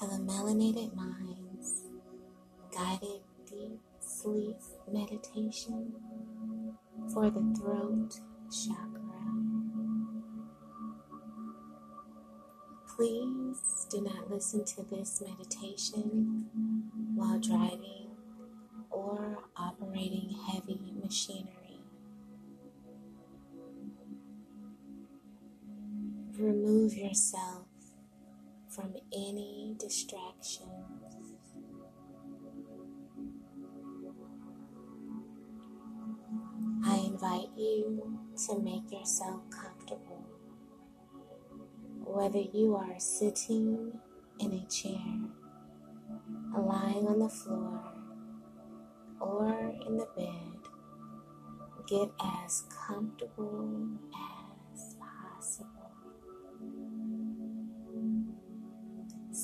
To the Melanated Minds Guided Deep Sleep Meditation for the Throat Chakra. Please do not listen to this meditation while driving or operating heavy machinery. Remove yourself distractions. I invite you to make yourself comfortable, whether you are sitting in a chair, lying on the floor, or in the bed. Get as comfortable as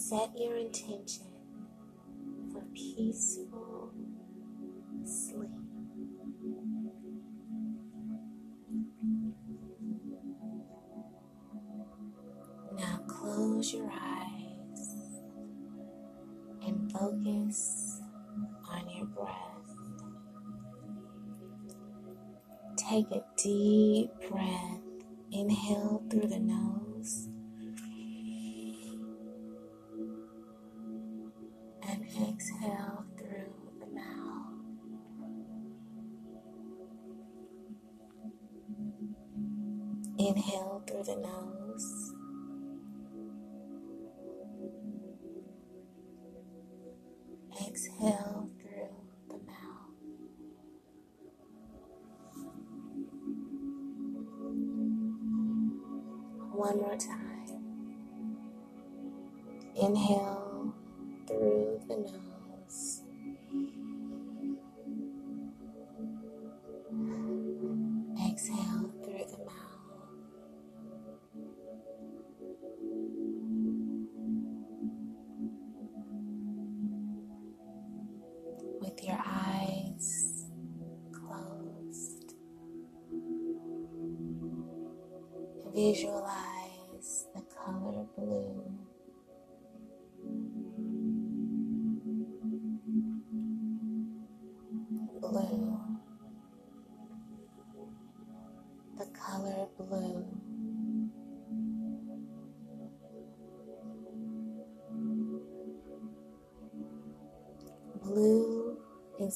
Set your intention for peaceful sleep. Now close your eyes and focus on your breath. Take a deep breath. Inhale through the nose One more time. Inhale through the nose.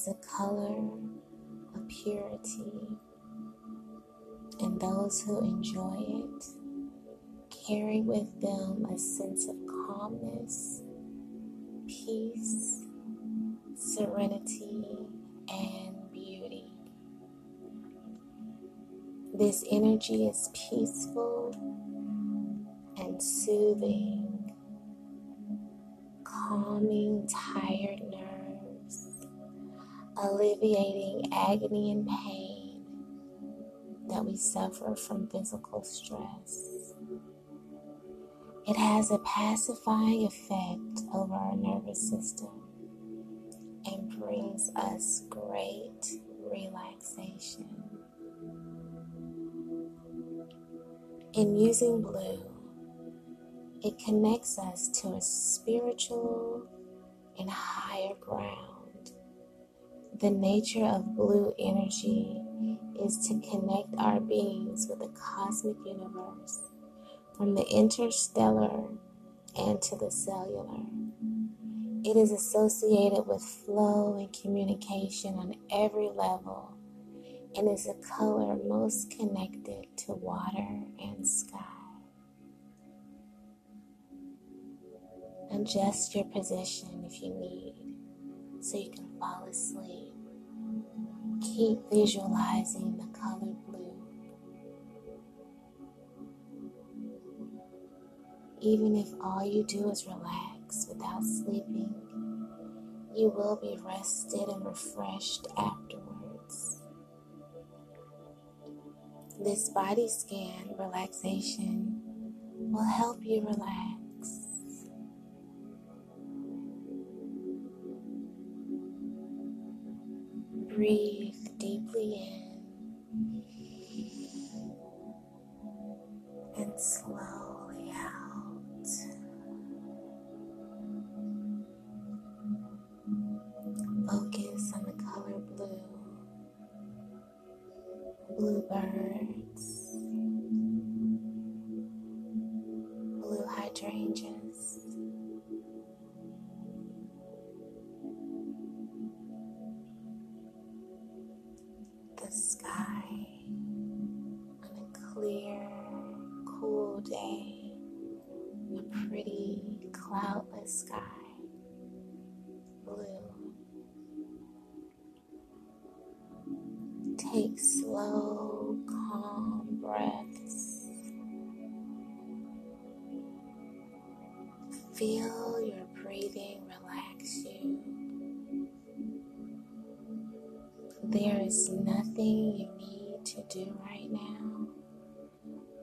Is a color of purity, and those who enjoy it carry with them a sense of calmness, peace, serenity, and beauty. This energy is peaceful and soothing, calming tired alleviating agony and pain that we suffer from physical stress. It has a pacifying effect over our nervous system and brings us great relaxation. In using blue, it connects us to a spiritual and higher ground. The nature of blue energy is to connect our beings with the cosmic universe, from the interstellar and to the cellular. It is associated with flow and communication on every level and is a color most connected to water and sky. Adjust your position if you need so you can fall asleep. Keep visualizing the color blue. Even if all you do is relax without sleeping, you will be rested and refreshed afterwards. This body scan relaxation will help you relax. Breathe deeply in and slowly out. Focus on the color blue, bluebird.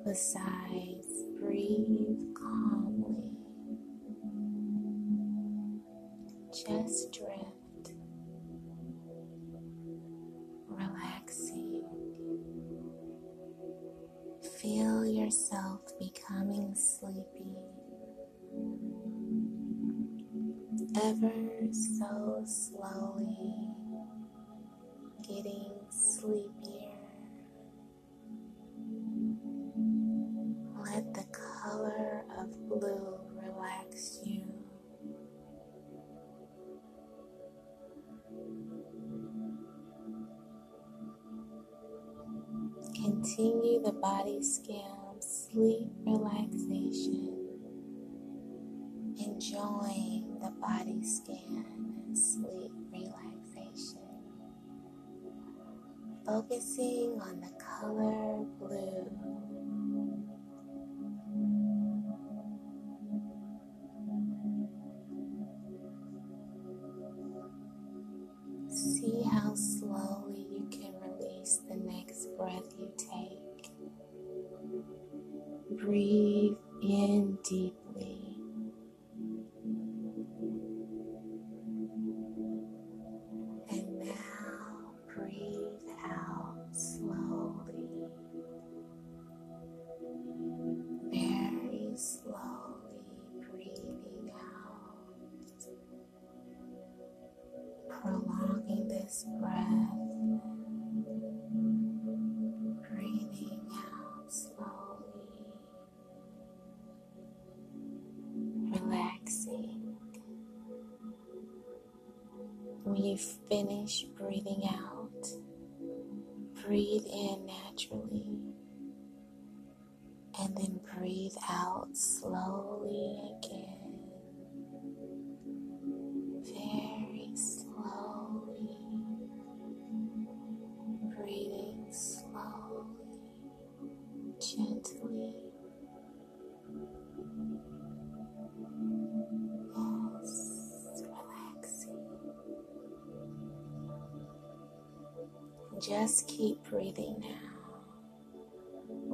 Besides breathe calmly. Just drift, relaxing. Feel yourself becoming sleepy. Ever so slowly getting sleepier. Body scan sleep relaxation, enjoying the body scan and sleep relaxation. Focusing on the color blue. See finish breathing out, Just keep breathing now,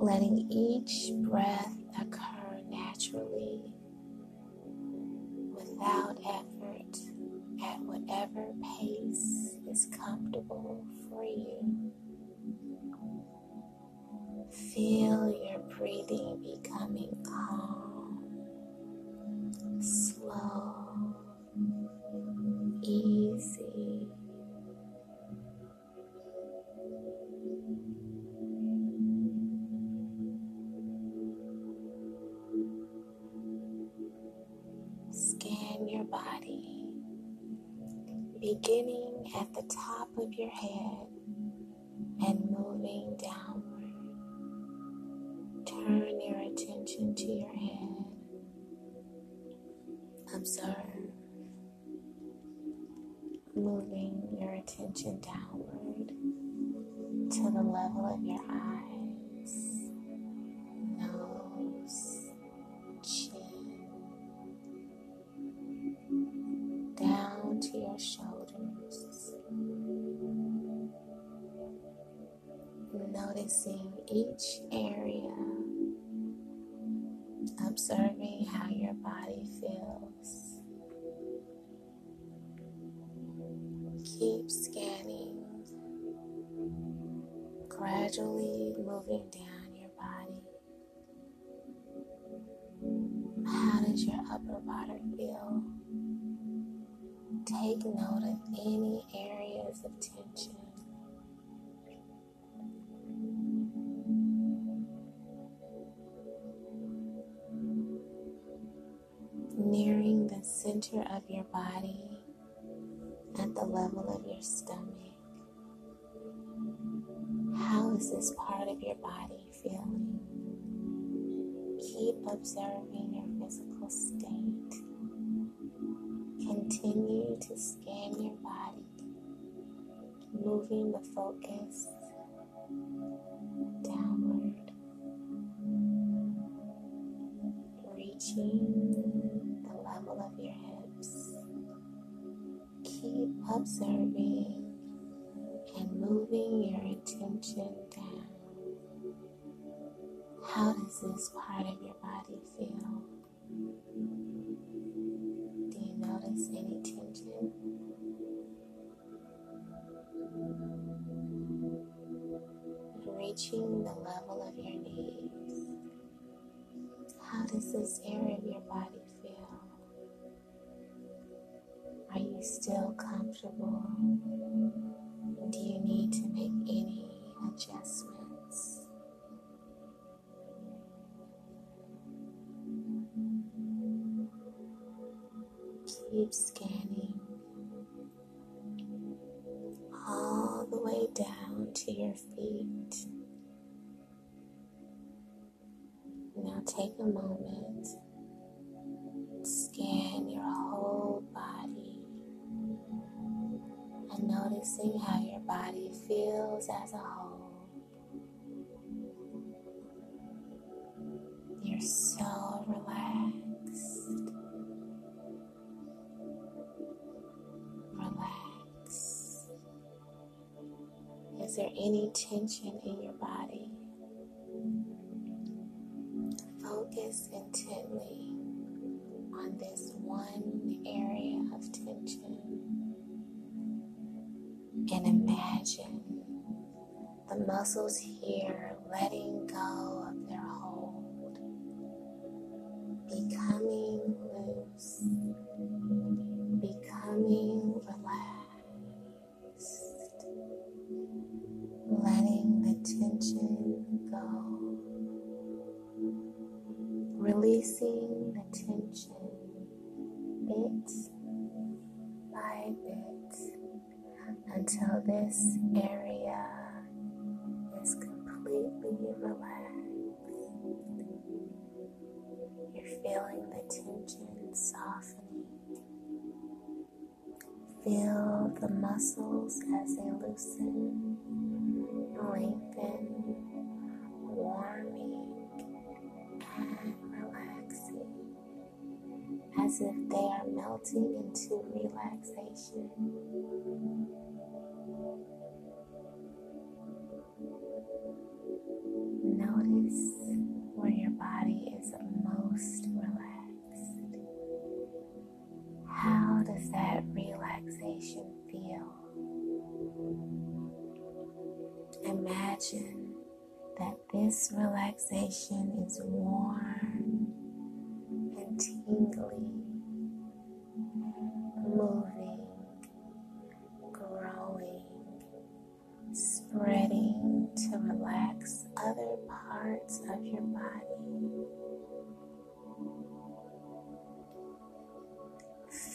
letting each breath head and moving downward. Turn your attention to your head. Observe. Moving your attention downward to the level of your eyes, moving down your body. How does your upper body feel? Take note of any areas of tension. Nearing the center of your body at the level of your stomach. How is this part of your body feeling? Keep observing your physical state. Continue to scan your body, moving the focus downward, reaching the level of your hips. Keep observing and moving your attention. How does this part of your body feel? Do you notice any tension? Reaching the level of your knees. How does this area of your body feel? Are you still comfortable? Do you need to make any adjustments? Keep scanning all the way down to your feet. Now take a moment, scan your whole body, and noticing how your body feels as a whole. Is there any tension in your body? Focus intently on this one area of tension and imagine the muscles here letting go of their hold, becoming loose, softening. Feel the muscles as they loosen, lengthen, warming, and relaxing as if they are melting into relaxation. Relaxation is warm and tingly, moving, growing, spreading to relax other parts of your body.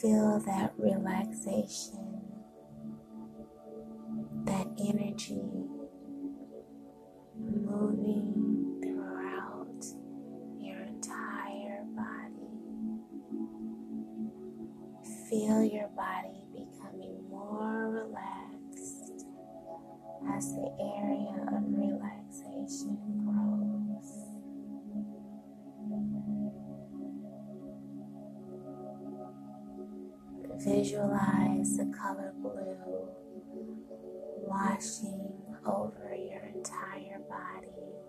Feel that relaxation, that energy moving Feel your body becoming more relaxed as the area of relaxation grows. Visualize the color blue washing over your entire body.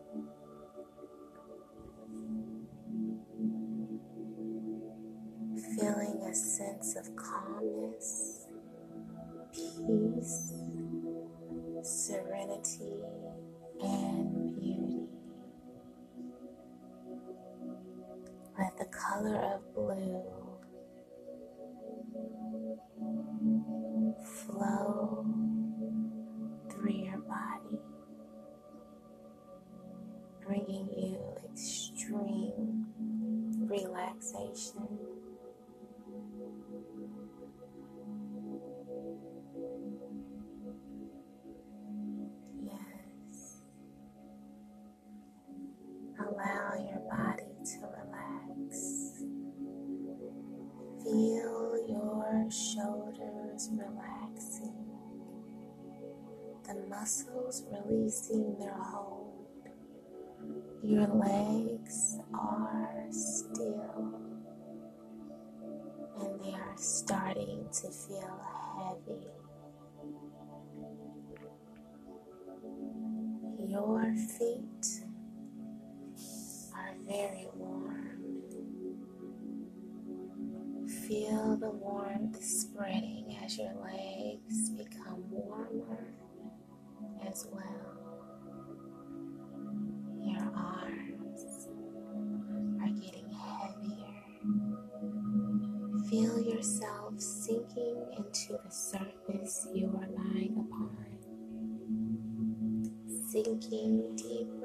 A sense of calmness, peace, serenity, and beauty. Let the color of blue flow through your body, bringing you extreme relaxation shoulders relaxing, the muscles releasing their hold. Your legs are still and they are starting to feel heavy. Your feet are very Feel the warmth spreading as your legs become warmer as well. Your arms are getting heavier. Feel yourself sinking into the surface you are lying upon. Sinking deeper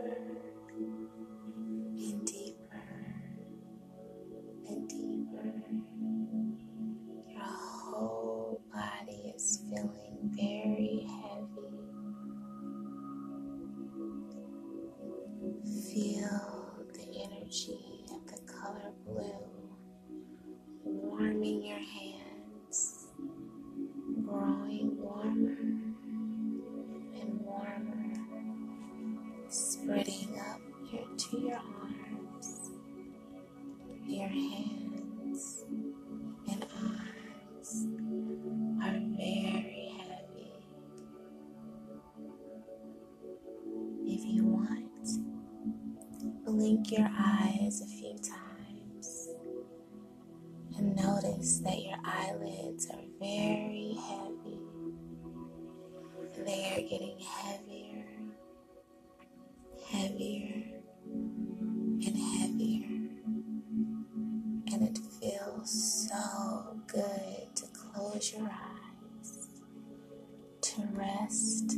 to rest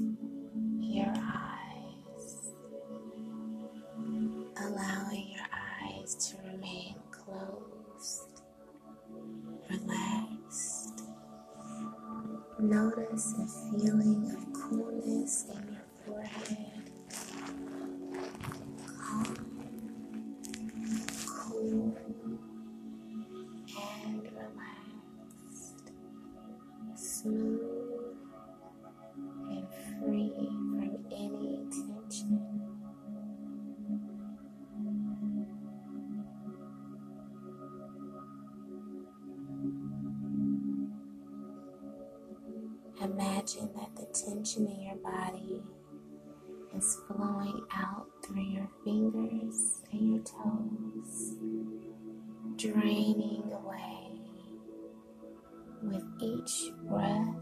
your eyes, tension in your body is flowing out through your fingers and your toes, draining away. With each breath,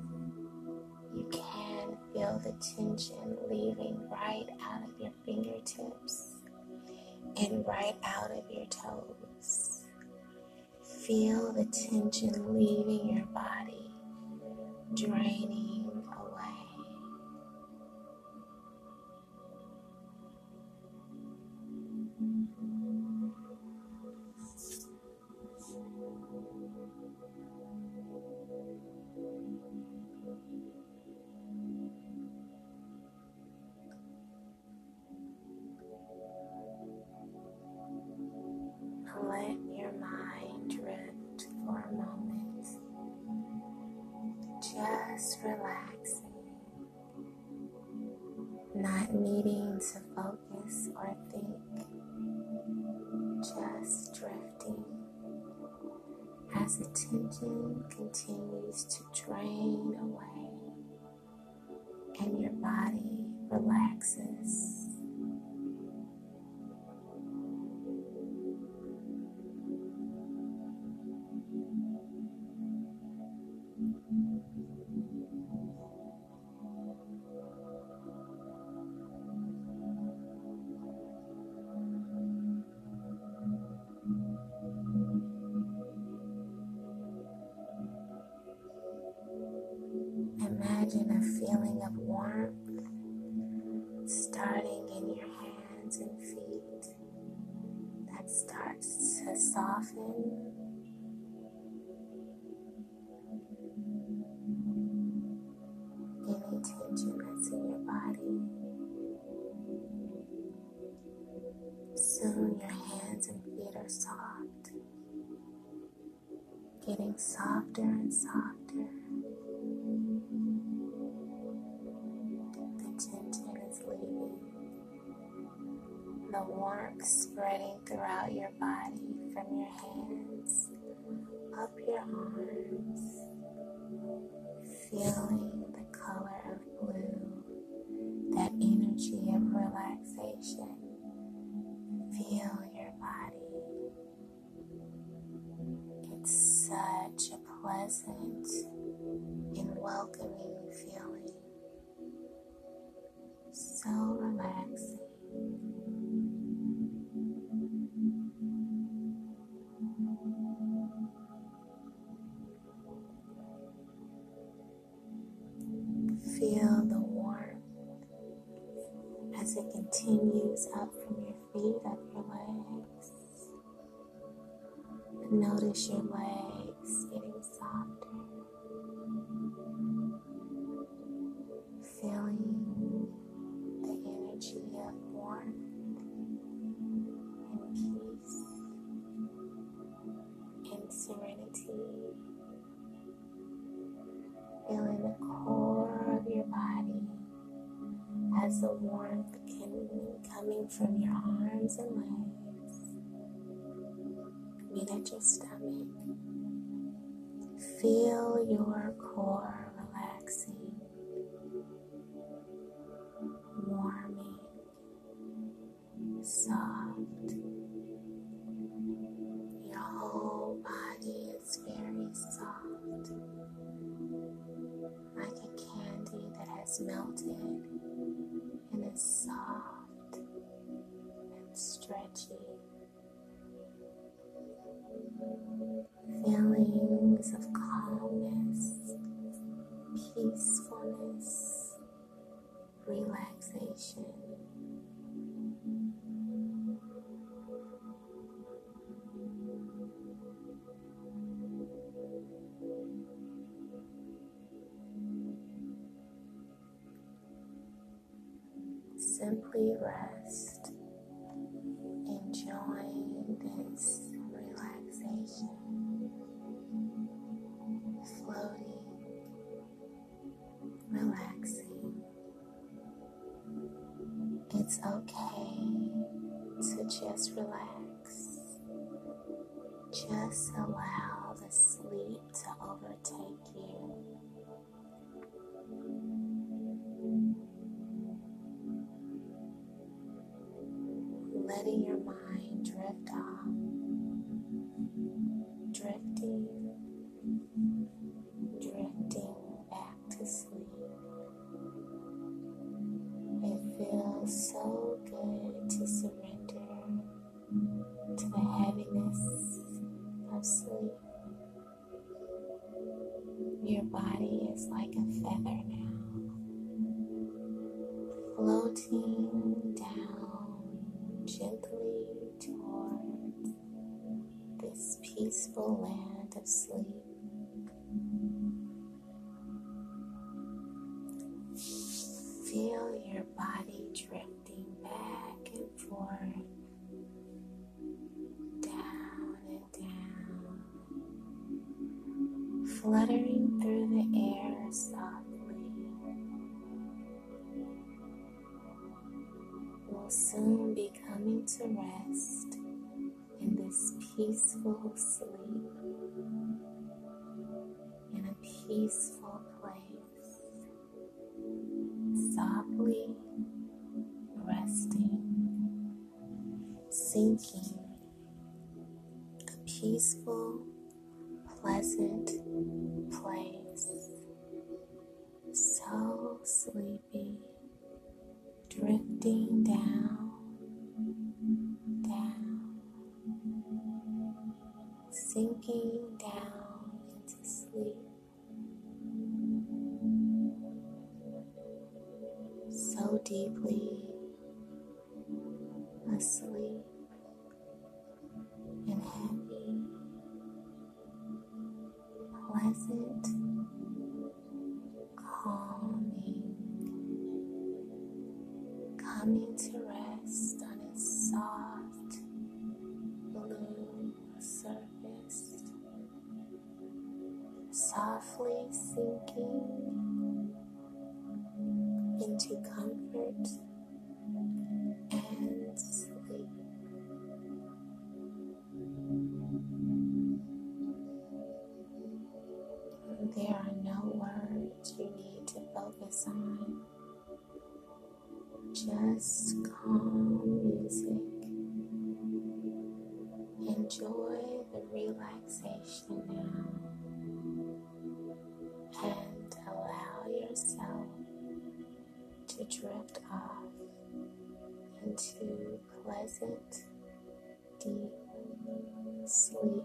you can feel the tension leaving right out of your fingertips and right out of your toes. Feel the tension leaving your body, draining away. As the tension continues to drain away and your body relaxes. Feeling of warmth your hands up your arms, feeling the color of blue, that energy of relaxation. Feel your body. It's such a pleasant and welcoming feeling. So continues up from your feet, up your legs. Notice your legs getting softer. Feeling the energy of warmth and peace and serenity. Feeling the core of your body as the warmth coming from your arms and legs. Meet at your stomach. Feel your core Simply rest, enjoying this relaxation, floating, relaxing. It's okay to just relax. Just allow off, drifting, drifting back to sleep. It feels so good to surrender to the heaviness of sleep. Your body is like a feather now, floating down gently toward this peaceful land of sleep. Feel your body drifting back and forth, down and down, fluttering to rest in this peaceful sleep in a peaceful place. Softly resting, sinking, a peaceful, pleasant place. So sleepy, drifting down, sinking down into sleep. Relaxation now and allow yourself to drift off into pleasant, deep sleep.